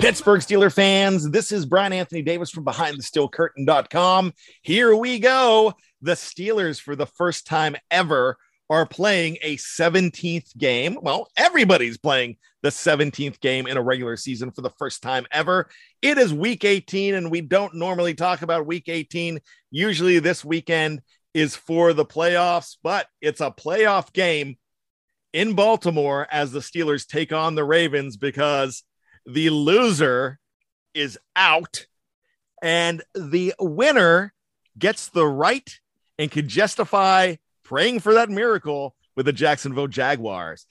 Pittsburgh Steeler fans, this is Brian Anthony Davis from BehindTheSteelCurtain.com. Here we go. The Steelers, for the first time ever, are playing a 17th game. Well, everybody's playing the 17th game in a regular season for the first time ever. It is week 18, and we don't normally talk about week 18. Usually, this weekend is for the playoffs, but it's a playoff game in Baltimore as the Steelers take on the Ravens because the loser is out and the winner gets the right and can justify praying for that miracle with the Jacksonville Jaguars.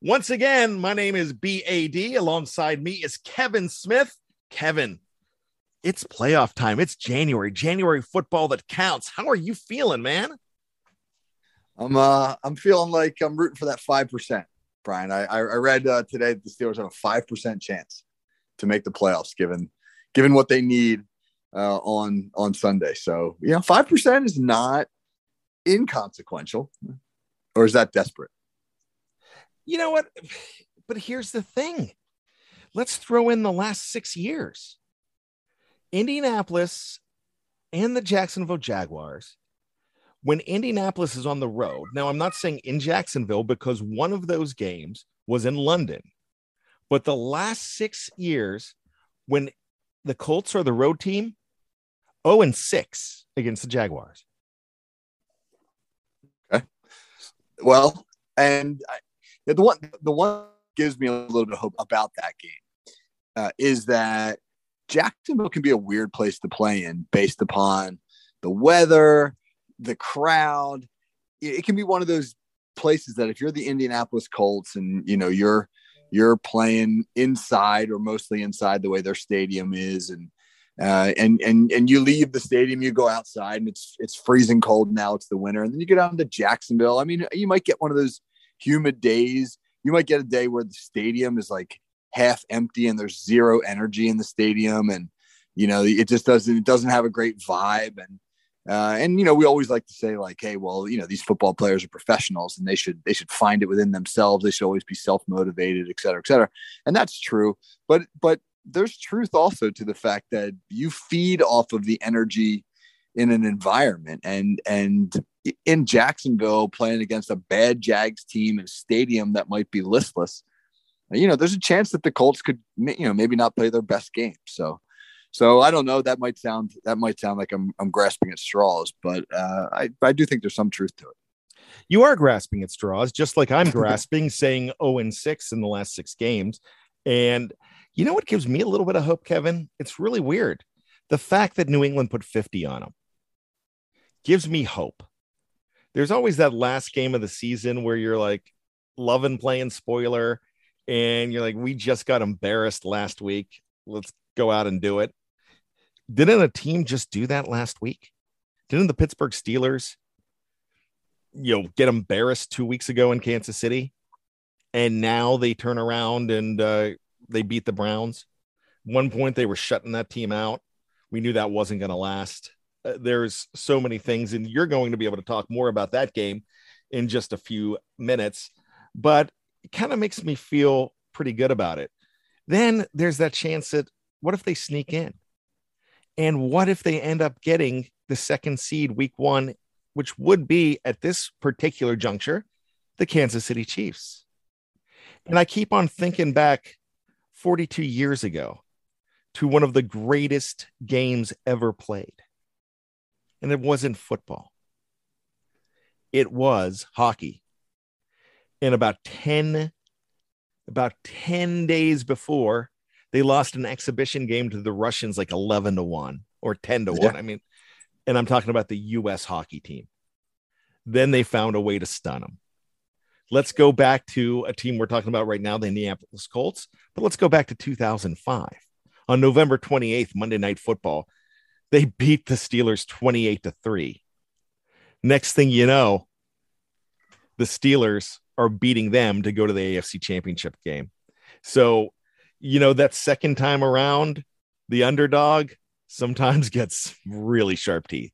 Once again, my name is BAD. Alongside me is Kevin Smith. Kevin, it's playoff time. It's January, January football that counts. How are you feeling, man? I'm uh I'm feeling like I'm rooting for that five percent. Brian. I, I read uh, today that the Steelers have a five percent chance to make the playoffs, given given what they need uh, on on Sunday. So yeah, five percent is not inconsequential, or is that desperate? You know what? But here's the thing. Let's throw in the last six years. Indianapolis and the Jacksonville Jaguars when Indianapolis is on the road, now I'm not saying in Jacksonville because one of those games was in London, but the last six years, when the Colts are the road team, 0 and 6 against the Jaguars. Okay. Well, and I, the one the one gives me a little bit of hope about that game uh, is that Jacksonville can be a weird place to play in based upon the weather, the crowd. It can be one of those places that if you're the Indianapolis Colts and you know you're you're playing inside or mostly inside the way their stadium is and uh, and and and you leave the stadium, you go outside, and it's it's freezing cold now. It's the winter, and then you go down to Jacksonville. I mean, you might get one of those humid days. You might get a day where the stadium is like half empty and there's zero energy in the stadium, and you know it just doesn't it doesn't have a great vibe. And uh, and you know, we always like to say like, hey, well, you know, these football players are professionals and they should they should find it within themselves. They should always be self motivated, et cetera, et cetera. And that's true. But but there's truth also to the fact that you feed off of the energy in an environment and and in Jacksonville playing against a bad Jags team in a stadium that might be listless, you know, there's a chance that the Colts could, you know, maybe not play their best game. So, so I don't know. That might sound that might sound like I'm I'm grasping at straws, but uh, I I do think there's some truth to it. You are grasping at straws, just like I'm grasping, saying 0 and 6 in the last six games. And you know what gives me a little bit of hope, Kevin? It's really weird. The fact that New England put 50 on them gives me hope. There's always that last game of the season where you're like loving playing spoiler and you're like, we just got embarrassed last week. Let's go out and do it. Didn't a team just do that last week? Didn't the Pittsburgh Steelers, you know, get embarrassed two weeks ago in Kansas City? And now they turn around and uh, they beat the Browns. One point they were shutting that team out. We knew that wasn't going to last. Uh, there's so many things, and you're going to be able to talk more about that game in just a few minutes. But it kind of makes me feel pretty good about it. Then there's that chance that what if they sneak in? And what if they end up getting the second seed week one, which would be at this particular juncture, the Kansas City Chiefs? And I keep on thinking back 42 years ago to one of the greatest games ever played. And it wasn't football, it was hockey. And about 10, about 10 days before, they lost an exhibition game to the Russians like 11 to 1 or 10 to 1. Yeah. I mean, and I'm talking about the US hockey team. Then they found a way to stun them. Let's go back to a team we're talking about right now, the Indianapolis Colts, but let's go back to 2005. On November 28th, Monday Night Football, they beat the Steelers 28 to 3. Next thing you know, the Steelers are beating them to go to the AFC Championship game. So, you know, that second time around, the underdog sometimes gets really sharp teeth.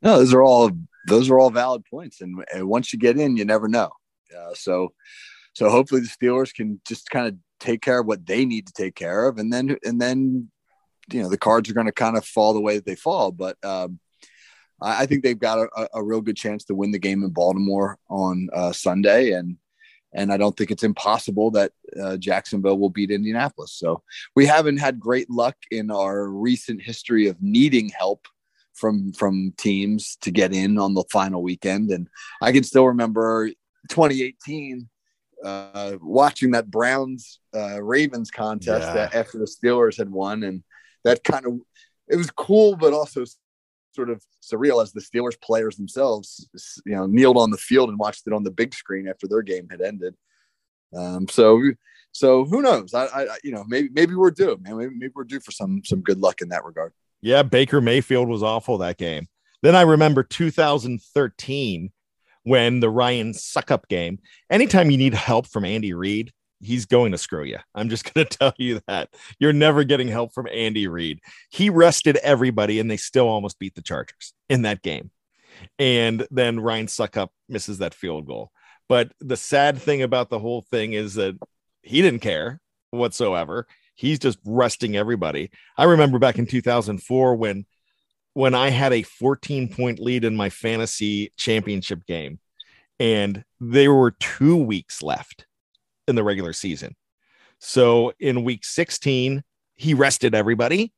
No, those are all those are all valid points, and, and once you get in, you never know. Uh, so, so hopefully the Steelers can just kind of take care of what they need to take care of, and then and then you know the cards are going to kind of fall the way that they fall. But um, I, I think they've got a, a, real good chance to win the game in Baltimore on uh, Sunday, and and I don't think it's impossible that uh, Jacksonville will beat Indianapolis. So we haven't had great luck in our recent history of needing help from from teams to get in on the final weekend. And I can still remember 2018 uh, watching that Browns uh, Ravens contest yeah. that after the Steelers had won, and that kind of it was cool, but also sort of surreal as the Steelers players themselves, you know, kneeled on the field and watched it on the big screen after their game had ended. Um, so, so who knows? I, I, you know, maybe maybe we're due, man. Maybe, maybe we're due for some some good luck in that regard. Yeah, Baker Mayfield was awful that game. Then I remember 2013 when the Ryan Succop game. Anytime you need help from Andy Reid, he's going to screw you. I'm just going to tell you that. You're never getting help from Andy Reid. He rested everybody and they still almost beat the Chargers in that game. And then Ryan Succop misses that field goal. But the sad thing about the whole thing is that he didn't care whatsoever. He's just resting everybody. I remember back in 2004 when when I had a 14 point lead in my fantasy championship game and there were 2 weeks left in the regular season. So in week 16, he rested everybody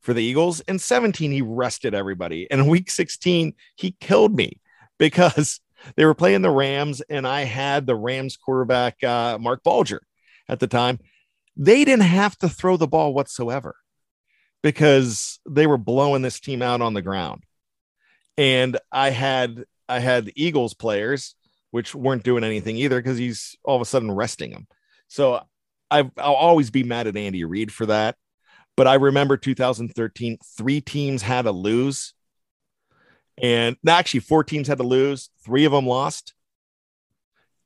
for the Eagles. In 17, he rested everybody. And in week 16, he killed me because they were playing the Rams, and I had the Rams quarterback, uh, Marc Bulger, at the time. They didn't have to throw the ball whatsoever because they were blowing this team out on the ground. And I had I had the Eagles players which weren't doing anything either because he's all of a sudden resting them. So i will always be mad at Andy Reid for that. But I remember 2013, three teams had to lose. And actually, four teams had to lose, three of them lost.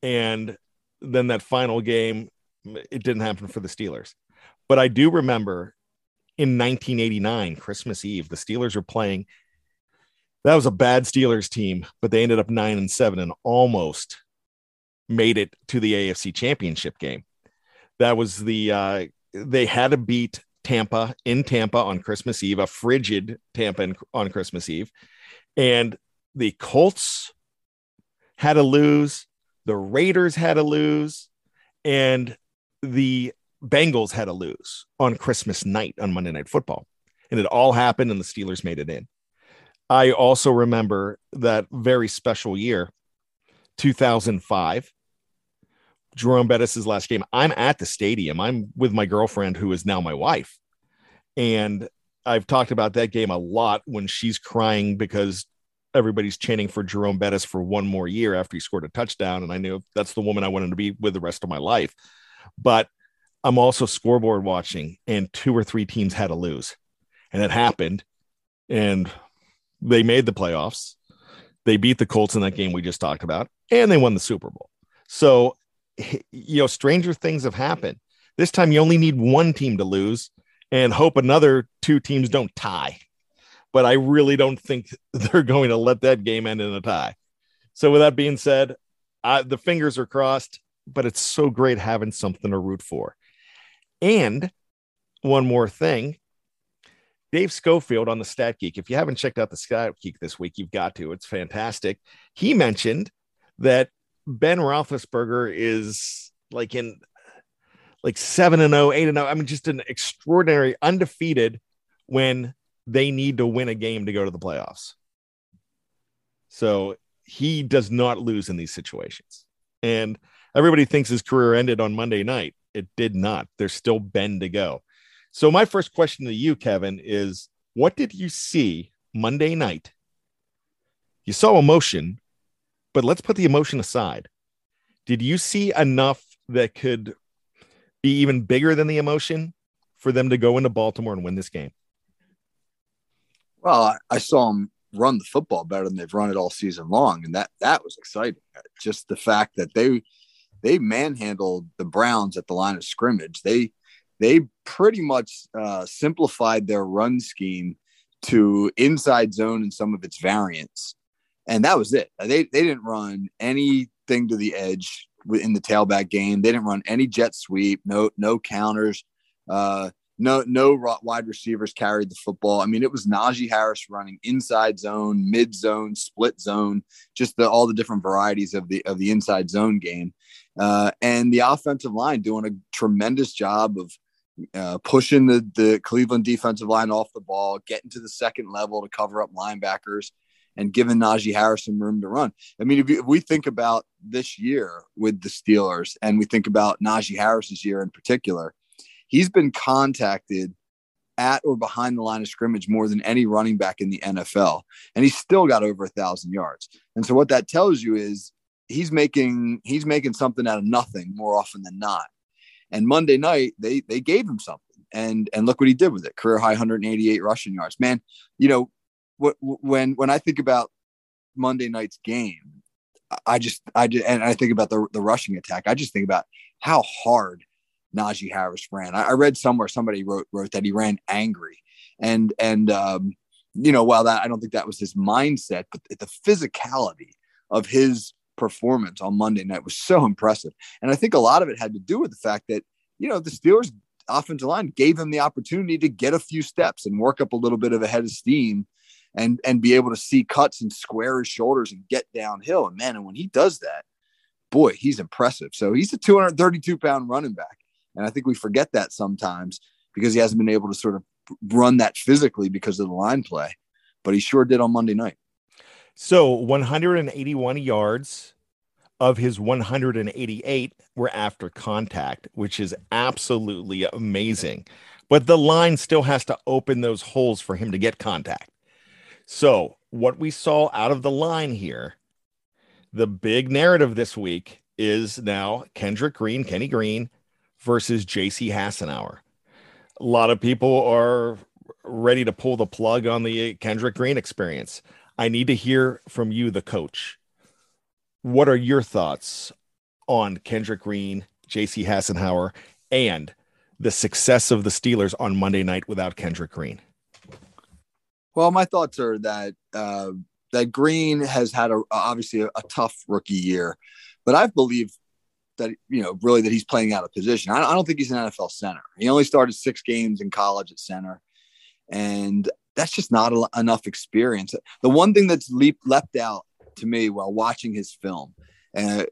And then that final game, it didn't happen for the Steelers. But I do remember in 1989, Christmas Eve, the Steelers were playing that was a bad Steelers team, but they ended up nine and seven and almost made it to the AFC championship game. That was the, uh, they had to beat Tampa in Tampa on Christmas Eve, a frigid Tampa on Christmas Eve. And the Colts had to lose, the Raiders had to lose, and the Bengals had to lose on Christmas night on Monday Night Football. And it all happened, and the Steelers made it in. I also remember that very special year, 2005, Jerome Bettis' last game. I'm at the stadium. I'm with my girlfriend, who is now my wife. And I've talked about that game a lot when she's crying because everybody's chanting for Jerome Bettis for one more year after he scored a touchdown. And I knew that's the woman I wanted to be with the rest of my life. But I'm also scoreboard watching, and two or three teams had to lose. And it happened. And they made the playoffs. They beat the Colts in that game we just talked about, and they won the Super Bowl. So, you know, stranger things have happened. This time you only need one team to lose and hope another two teams don't tie. But I really don't think they're going to let that game end in a tie. So, with that being said, I, the fingers are crossed, but it's so great having something to root for. And one more thing Dave Schofield on the Stat Geek. If you haven't checked out the Stat Geek this week, you've got to. It's fantastic. He mentioned that Ben Roethlisberger is like in like 7 and 0, 8 and 0. I mean, just an extraordinary undefeated when they need to win a game to go to the playoffs. So he does not lose in these situations. And everybody thinks his career ended on Monday night. It did not. There's still Ben to go. So, my first question to you, Kevin, is what did you see Monday night? You saw emotion, but let's put the emotion aside. Did you see enough that could be even bigger than the emotion for them to go into Baltimore and win this game? Well, I saw them run the football better than they've run it all season long, and that that was exciting. Just the fact that they they manhandled the Browns at the line of scrimmage. They they pretty much uh, simplified their run scheme to inside zone and some of its variants. And that was it. They, they didn't run anything to the edge in the tailback game. They didn't run any jet sweep, no, no counters, uh, no, no wide receivers carried the football. I mean, it was Najee Harris running inside zone, mid zone, split zone, just the, all the different varieties of the, of the inside zone game. Uh, and the offensive line doing a tremendous job of uh, pushing the, the Cleveland defensive line off the ball, getting to the second level to cover up linebackers, and giving Najee Harris some room to run. I mean, if, if we think about this year with the Steelers and we think about Najee Harris's year in particular, he's been contacted at or behind the line of scrimmage more than any running back in the NFL, and he's still got over a thousand yards. And so what that tells you is he's making he's making something out of nothing more often than not. And Monday night, they they gave him something, and and look what he did with it: career high 188 rushing yards. Man, you know, what when when I think about Monday night's game, I just I just, and I think about the the rushing attack. I just think about how hard Najee Harris ran. I, I read somewhere somebody wrote wrote that he ran angry, and and um, you know, while that I don't think that was his mindset, but the physicality of his performance on Monday night was so impressive. And I think a lot of it had to do with the fact that, you know, the Steelers offensive line gave him the opportunity to get a few steps and work up a little bit of a head of steam and and be able to see cuts and square his shoulders and get downhill. And man, and when he does that, boy, he's impressive. So he's a 232 pound running back. And I think we forget that sometimes because he hasn't been able to sort of run that physically because of the line play. But he sure did on Monday night. So 181 yards of his 188 were after contact, which is absolutely amazing. But the line still has to open those holes for him to get contact. So, what we saw out of the line here, the big narrative this week is now Kendrick Green, Kenny Green versus JC Hassenauer. A lot of people are ready to pull the plug on the Kendrick Green experience. I need to hear from you, the coach. What are your thoughts on Kendrick Green, JC Hassenauer, and the success of the Steelers on Monday night without Kendrick Green? Well, my thoughts are that uh, that Green has had a, obviously a, a tough rookie year, but I believe that you know really that he's playing out of position. I, I don't think he's an NFL center. He only started six games in college at center, and that's just not a, enough experience. The one thing that's leap, left out to me while watching his film, uh,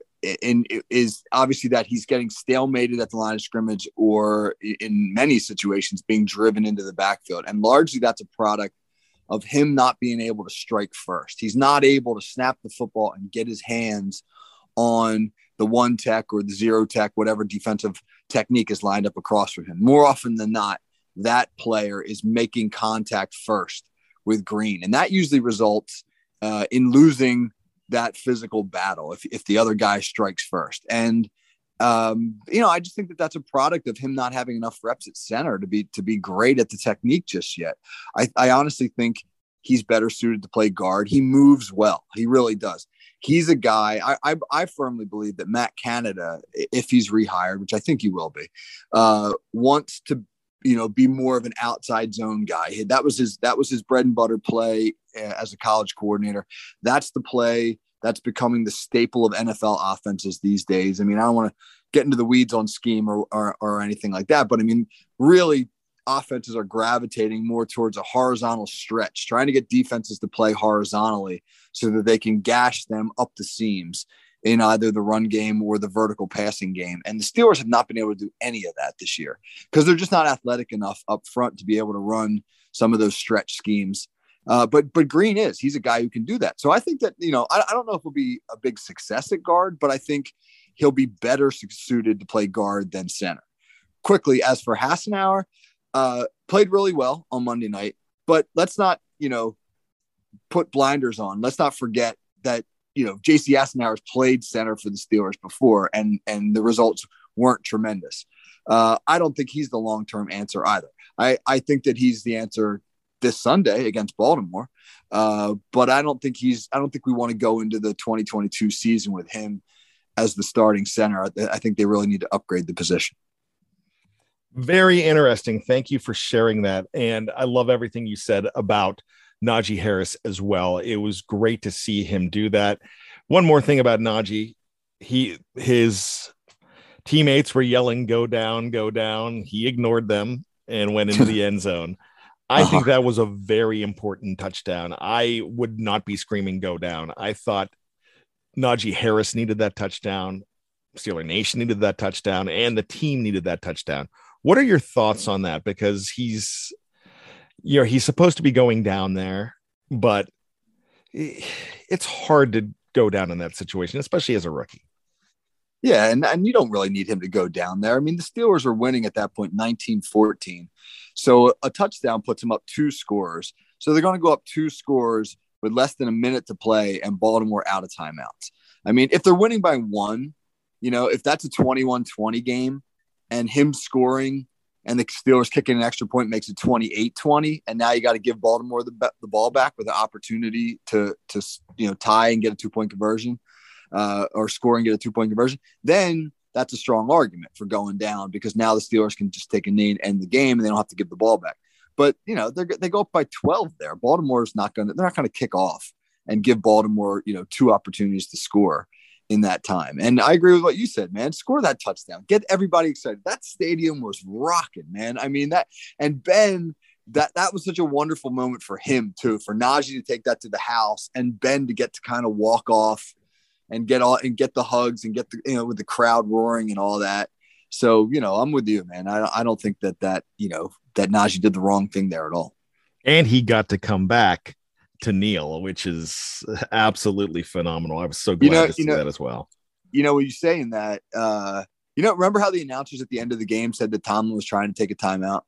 and is obviously that he's getting stalemated at the line of scrimmage, or in many situations being driven into the backfield, and largely that's a product of him not being able to strike first. He's not able to snap the football and get his hands on the one tech or the zero tech, whatever defensive technique is lined up across from him. More often than not, that player is making contact first with Green. And that usually results uh, in losing that physical battle if, if the other guy strikes first. And, um, you know, I just think that that's a product of him not having enough reps at center to be to be great at the technique just yet. I, I honestly think he's better suited to play guard. He moves well. He really does. He's a guy. I I, I firmly believe that Matt Canada, if he's rehired, which I think he will be, uh, wants to you know be more of an outside zone guy. That was his that was his bread and butter play uh, as a college coordinator. That's the play that's becoming the staple of NFL offenses these days. I mean, I don't want to get into the weeds on scheme or, or, or anything like that, but I mean, really, offenses are gravitating more towards a horizontal stretch, trying to get defenses to play horizontally so that they can gash them up the seams in either the run game or the vertical passing game. And the Steelers have not been able to do any of that this year because they're just not athletic enough up front to be able to run some of those stretch schemes. Uh, but but Green is he's a guy who can do that. So I think that you know I, I don't know if he'll be a big success at guard, but I think he'll be better suited to play guard than center. Quickly, as for Hassenauer, uh, played really well on Monday night, but let's not you know put blinders on. Let's not forget that you know, J.C. Hassenauer's played center for the Steelers before, and and the results weren't tremendous. Uh, I don't think he's the long term answer either. I I think that he's the answer this Sunday against Baltimore, uh, but I don't think he's. I don't think we want to go into the 2022 season with him as the starting center. I, I think they really need to upgrade the position. Very interesting. Thank you for sharing that, and I love everything you said about Najee Harris as well. It was great to see him do that. One more thing about Najee, he his teammates were yelling "Go down, go down." He ignored them and went into the end zone. I think uh-huh. that was a very important touchdown. I would not be screaming "Go down." I thought Najee Harris needed that touchdown. Steeler Nation needed that touchdown, and the team needed that touchdown. What are your thoughts on that? Because he's you know he's supposed to be going down there but it's hard to go down in that situation especially as a rookie. Yeah and, and you don't really need him to go down there. I mean the steelers were winning at that point 19-14 so a touchdown puts him up two scores. So they're going to go up two scores with less than a minute to play and baltimore out of timeouts. I mean if they're winning by one you know if that's a 21-20 game and him scoring and the Steelers kicking an extra point makes it 28-20 and now you got to give Baltimore the, the ball back with an opportunity to to you know tie and get a two point conversion uh, or score and get a two point conversion then that's a strong argument for going down because now the Steelers can just take a knee and end the game and they don't have to give the ball back. But you know they they go up by 12 there. Baltimore's not going to they're not going to kick off and give Baltimore you know two opportunities to score in that time. And I agree with what you said, man. Score that touchdown. Get everybody excited. That stadium was rocking, man. I mean that and Ben that that was such a wonderful moment for him too, for Najee to take that to the house and Ben to get to kind of walk off and get all and get the hugs and get the you know with the crowd roaring and all that. So, you know, I'm with you, man. I I don't think that that, you know, that Najee did the wrong thing there at all. And he got to come back to kneel, which is absolutely phenomenal. I was so glad you know, to see know, that as well. You know, when you're saying that, uh, you know, remember how the announcers at the end of the game said that Tomlin was trying to take a timeout?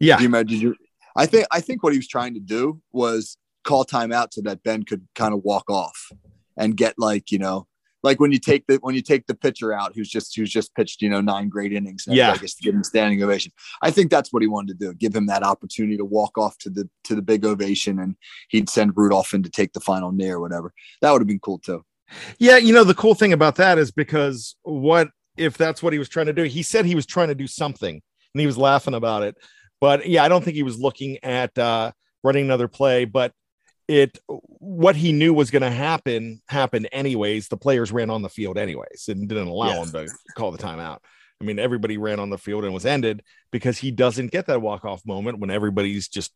Yeah. Did you imagine? Did you, I think I think what he was trying to do was call timeout so that Ben could kind of walk off and get like you know like when you take the when you take the pitcher out who's just who's just pitched you know nine great innings yeah. I guess to give him standing ovation. I think that's what he wanted to do give him that opportunity to walk off to the to the big ovation and he'd send Rudolph in to take the final knee or whatever. That would have been cool too. Yeah you know the cool thing about that is because what if that's what he was trying to do he said he was trying to do something and he was laughing about it. But yeah I don't think he was looking at uh running another play but it what he knew was going to happen happened anyways. The players ran on the field anyways and didn't allow yes. him to call the timeout. I mean, everybody ran on the field and was ended because he doesn't get that walk off moment when everybody's just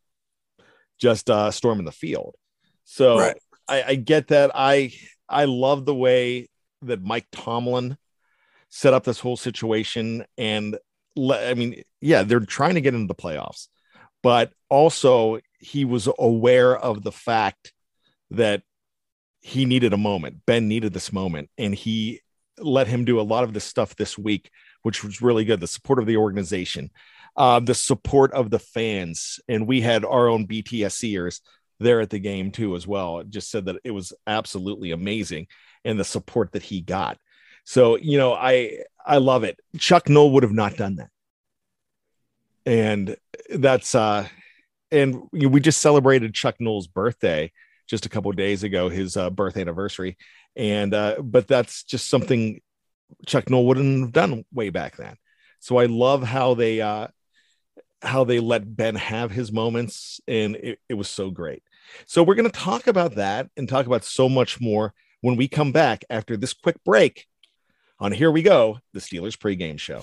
just uh, storming the field. So right. I, I get that. I I love the way that Mike Tomlin set up this whole situation and I mean, yeah, they're trying to get into the playoffs, but also he was aware of the fact that he needed a moment. Ben needed this moment, and he let him do a lot of this stuff this week, which was really good. The support of the organization, uh, the support of the fans, and we had our own BTSCers there at the game too, as well. It just said that it was absolutely amazing, and the support that he got. So you know, I I love it. Chuck Noll would have not done that, and that's uh and we just celebrated Chuck Noll's birthday just a couple days ago, his uh, birth anniversary, and uh, but that's just something Chuck Noll wouldn't have done way back then. So I love how they uh, how they let Ben have his moments, and it, it was so great. So we're going to talk about that and talk about so much more when we come back after this quick break. On here we go, the Steelers pregame show.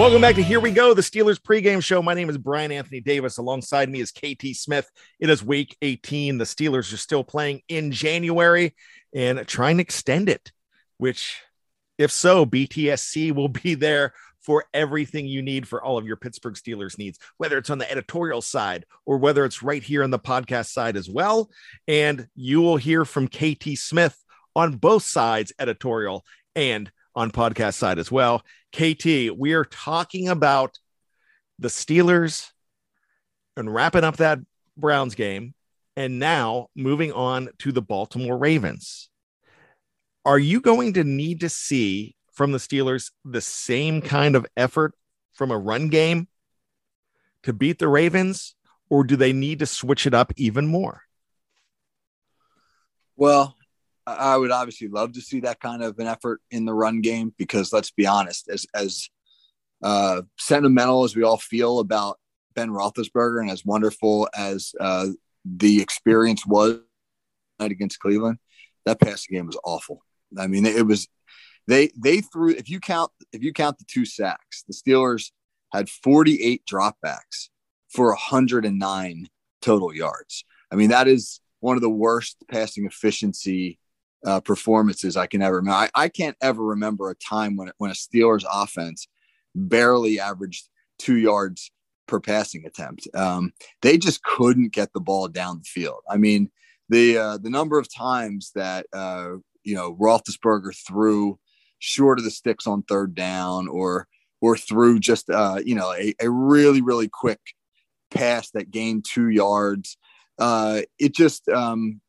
Welcome back to Here We Go, the Steelers pregame show. My name is Brian Anthony Davis. Alongside me is KT Smith. It is week 18. The Steelers are still playing in January and trying to extend it, which, if so, BTSC will be there for everything you need for all of your Pittsburgh Steelers needs, whether it's on the editorial side or whether it's right here on the podcast side as well. And you will hear from KT Smith on both sides, editorial and on podcast side as well. KT, we are talking about the Steelers and wrapping up that Browns game and now moving on to the Baltimore Ravens. Are you going to need to see from the Steelers the same kind of effort from a run game to beat the Ravens, or do they need to switch it up even more? Well, I would obviously love to see that kind of an effort in the run game because let's be honest, as as uh, sentimental as we all feel about Ben Roethlisberger and as wonderful as uh, the experience was against Cleveland, that passing game was awful. I mean, it was they they threw if you count if you count the two sacks, the Steelers had 48 dropbacks for 109 total yards. I mean, that is one of the worst passing efficiency uh, performances I can ever remember. I, I can't ever remember a time when when a Steelers offense barely averaged two yards per passing attempt. Um, they just couldn't get the ball down the field. I mean, the uh, the number of times that uh, you know Roethlisberger threw short of the sticks on third down, or or threw just uh, you know a, a really really quick pass that gained two yards. Uh, it just um,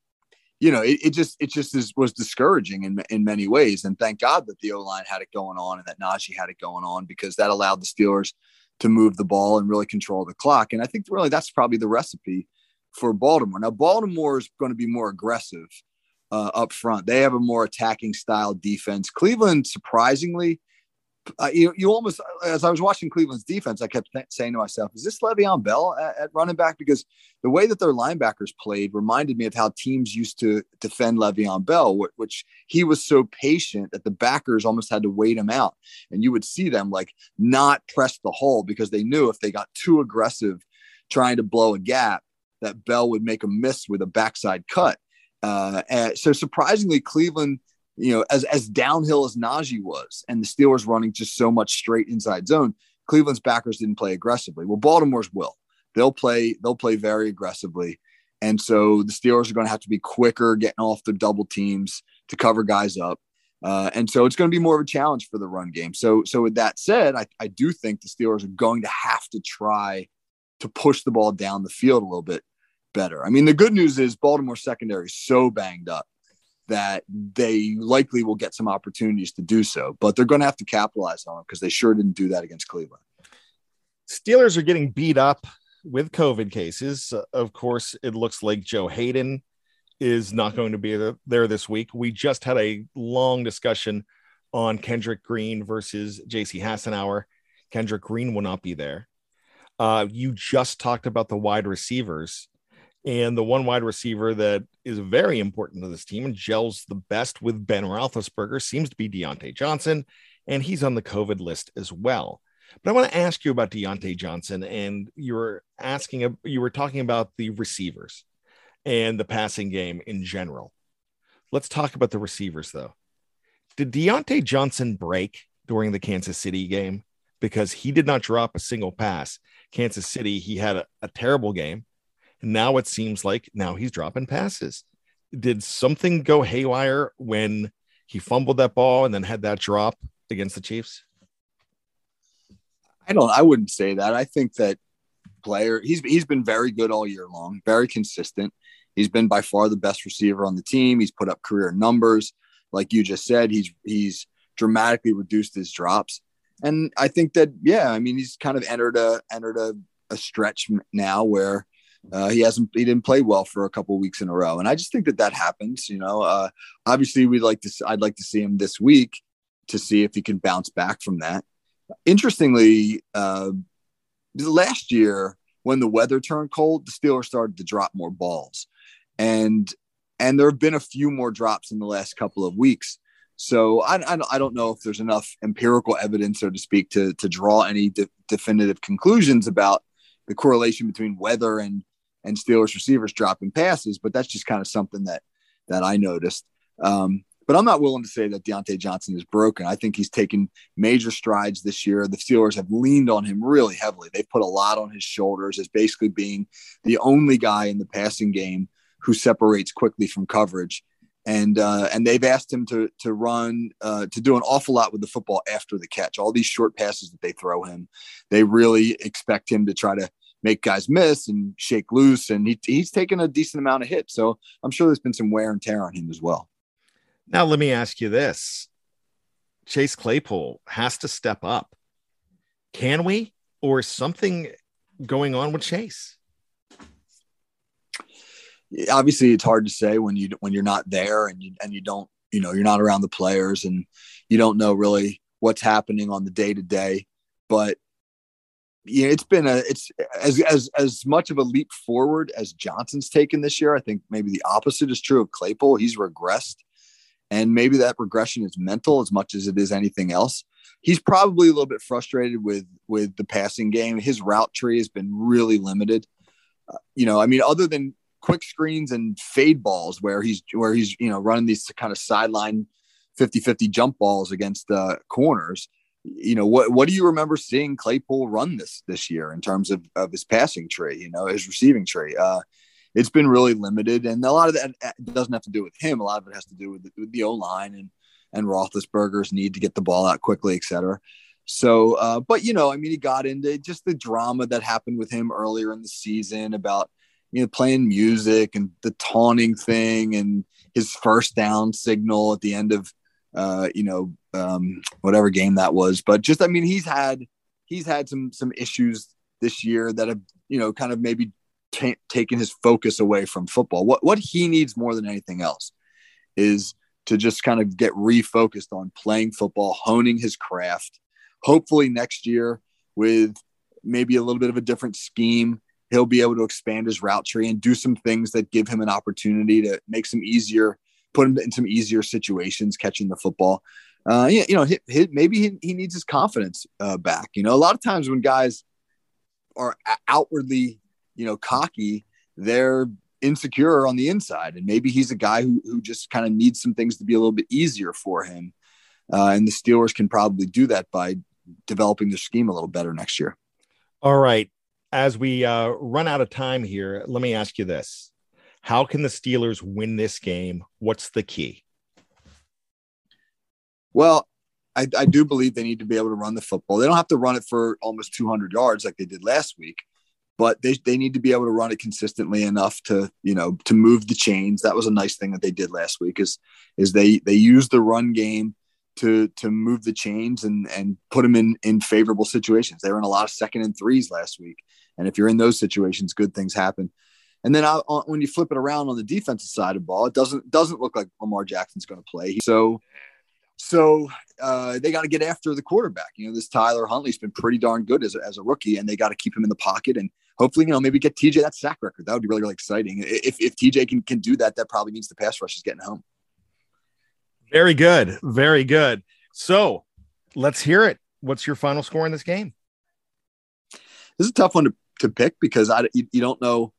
you know, it, it just it just is, was discouraging in in many ways. And thank God that the O line had it going on and that Najee had it going on because that allowed the Steelers to move the ball and really control the clock. And I think really that's probably the recipe for Baltimore. Now Baltimore is going to be more aggressive uh, up front. They have a more attacking style defense. Cleveland, surprisingly, uh, you, you almost as I was watching Cleveland's defense, I kept th- saying to myself, "Is this Le'Veon Bell at, at, running back?" Because the way that their linebackers played reminded me of how teams used to defend Le'Veon Bell, which, which he was so patient that the backers almost had to wait him out, and you would see them like not press the hole because they knew if they got too aggressive trying to blow a gap, that Bell would make a miss with a backside cut. Uh, and so surprisingly, Cleveland, you know, as as downhill as Najee was, and the Steelers running just so much straight inside zone, Cleveland's backers didn't play aggressively. Well, Baltimore's will. They'll play. They'll play very aggressively, and so the Steelers are going to have to be quicker, getting off the double teams to cover guys up. Uh, and so it's going to be more of a challenge for the run game. So, so with that said, I, I do think the Steelers are going to have to try to push the ball down the field a little bit better. I mean, the good news is Baltimore secondary is so banged up that they likely will get some opportunities to do so, but they're going to have to capitalize on them because they sure didn't do that against Cleveland. Steelers are getting beat up with COVID cases. Of course, it looks like Joe Haden is not going to be there this week. We just had a long discussion on Kendrick Green versus JC Hassenauer. Kendrick Green will not be there. Uh, you just talked about the wide receivers, and the one wide receiver that is very important to this team and gels the best with Ben Roethlisberger seems to be Diontae Johnson, and he's on the COVID list as well. But I want to ask you about Diontae Johnson, and you were asking, you were talking about the receivers and the passing game in general. Let's talk about the receivers, though. Did Diontae Johnson break during the Kansas City game? Because he did not drop a single pass. Kansas City, he had a, a terrible game. Now it seems like now he's dropping passes. Did something go haywire when he fumbled that ball and then had that drop against the Chiefs? I don't. I wouldn't say that. I think that player he's he's been very good all year long, very consistent. He's been by far the best receiver on the team. He's put up career numbers, like you just said. He's he's dramatically reduced his drops, and I think that yeah, I mean he's kind of entered a entered a, a stretch now where uh, he hasn't he didn't play well for a couple weeks in a row, and I just think that that happens. You know, uh, obviously we'd like to I'd like to see him this week to see if he can bounce back from that. Interestingly, uh, last year when the weather turned cold, the Steelers started to drop more balls, and and there have been a few more drops in the last couple of weeks. So I, I, I don't know if there's enough empirical evidence, so to speak, to to draw any de- definitive conclusions about the correlation between weather and and Steelers receivers dropping passes, but that's just kind of something that that I noticed. Um, but I'm not willing to say that Diontae Johnson is broken. I think he's taken major strides this year. The Steelers have leaned on him really heavily. They've put a lot on his shoulders as basically being the only guy in the passing game who separates quickly from coverage. And uh, and they've asked him to to run uh, to do an awful lot with the football after the catch. All these short passes that they throw him, they really expect him to try to make guys miss and shake loose. And he, he's taken a decent amount of hits. So I'm sure there's been some wear and tear on him as well. Now, let me ask you this Chase Claypool has to step up. Can we, or is something going on with Chase? Obviously, it's hard to say when you when you're not there and you and you don't you know you're not around the players and you don't know really what's happening on the day to day. But yeah, it's been a it's as as as much of a leap forward as Johnson's taken this year. I think maybe the opposite is true of Claypool. He's regressed and maybe that regression is mental as much as it is anything else. He's probably a little bit frustrated with with the passing game. His route tree has been really limited. Uh, you know, I mean, other than quick screens and fade balls where he's where he's you know running these kind of sideline 50-50 jump balls against uh, corners. You know, what what do you remember seeing Claypool run this this year in terms of, of his passing tree, you know, his receiving tree? Uh, it's been really limited, and a lot of that uh, doesn't have to do with him. A lot of it has to do with the, with the O line and and Roethlisberger's need to get the ball out quickly, et cetera. So, uh, but you know, I mean, he got into just the drama that happened with him earlier in the season about you know playing music and the taunting thing and his first down signal at the end of uh, you know um, whatever game that was. But just I mean, he's had he's had some some issues this year that have you know kind of maybe t- taken his focus away from football. What what he needs more than anything else is to just kind of get refocused on playing football, honing his craft. Hopefully next year with maybe a little bit of a different scheme, he'll be able to expand his route tree and do some things that give him an opportunity to make some easier, put him in some easier situations catching the football. Uh, you, you know, hit, hit, maybe he, he, needs his confidence uh, back. You know, a lot of times when guys are outwardly you know, cocky, they're insecure on the inside. And maybe he's a guy who, who just kind of needs some things to be a little bit easier for him. Uh, and the Steelers can probably do that by developing the scheme a little better next year. All right. As we uh, run out of time here, let me ask you this How can the Steelers win this game? What's the key? Well, I, I, do believe they need to be able to run the football. They don't have to run it for almost 200 yards like they did last week, but they, they need to be able to run it consistently enough to you know to move the chains. That was a nice thing that they did last week is is they they used the run game to to move the chains and and put them in in favorable situations. They were in a lot of second and threes last week, and if you're in those situations, good things happen. And then I, when you flip it around on the defensive side of the ball, it doesn't doesn't look like Lamar Jackson's going to play. So so uh, they got to get after the quarterback. You know, this Tyler Huntley's been pretty darn good as a, as a rookie, and they got to keep him in the pocket and hopefully, you know, maybe get TJ that sack record. That would be really really exciting. If if TJ can can do that, that probably means the pass rush is getting home. Very good. Very good. So let's hear it. What's your final score in this game? This is a tough one to, to pick because I, you, you don't know.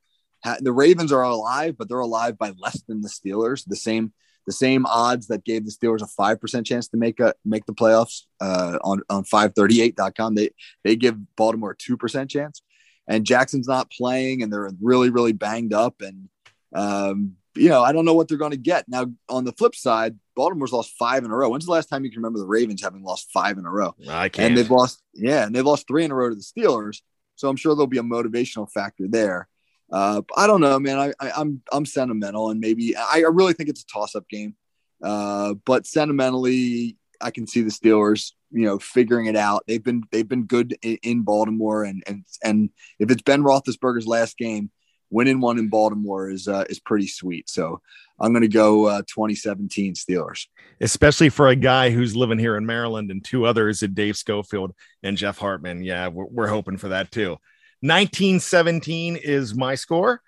The Ravens are alive, but they're alive by less than the Steelers. The same the same odds that gave the Steelers a five percent chance to make a make the playoffs uh, on on 538.com. They they give Baltimore a two percent chance. And Jackson's not playing, and they're really really banged up, and um, you know I don't know what they're going to get. Now on the flip side, Baltimore's lost five in a row. When's the last time you can remember the Ravens having lost five in a row? I can't. And they've lost, yeah, and they've lost three in a row to the Steelers. So I'm sure there'll be a motivational factor there. Uh, I don't know, man. I, I, am I'm, I'm sentimental, and maybe I, I really think it's a toss-up game. Uh, but sentimentally, I can see the Steelers, you know, figuring it out. They've been they've been good in, in Baltimore, and and and if it's Ben Roethlisberger's last game, winning one in Baltimore is uh, is pretty sweet. So I'm going to go uh, 2017 Steelers. Especially for a guy who's living here in Maryland and two others in Dave Schofield and Jeff Hartman. Yeah, we're, we're hoping for that too. 1917 is my score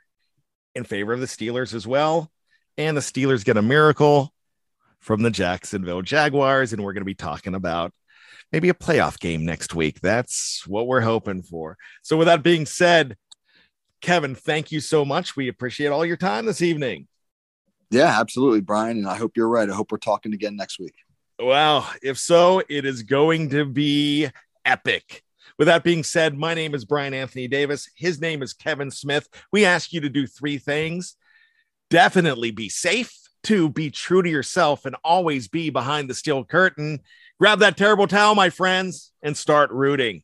in favor of the Steelers as well. And the Steelers get a miracle from the Jacksonville Jaguars. And we're going to be talking about maybe a playoff game next week. That's what we're hoping for. So, with that being said, Kevin, thank you so much. We appreciate all your time this evening. Yeah, absolutely, Brian. And I hope you're right. I hope we're talking again next week. Well, if so, it is going to be epic. With that being said, my name is Brian Anthony Davis. His name is Kevin Smith. We ask you to do three things definitely be safe, to be true to yourself, and always be behind the steel curtain. Grab that terrible towel, my friends, and start rooting.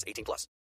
18 plus.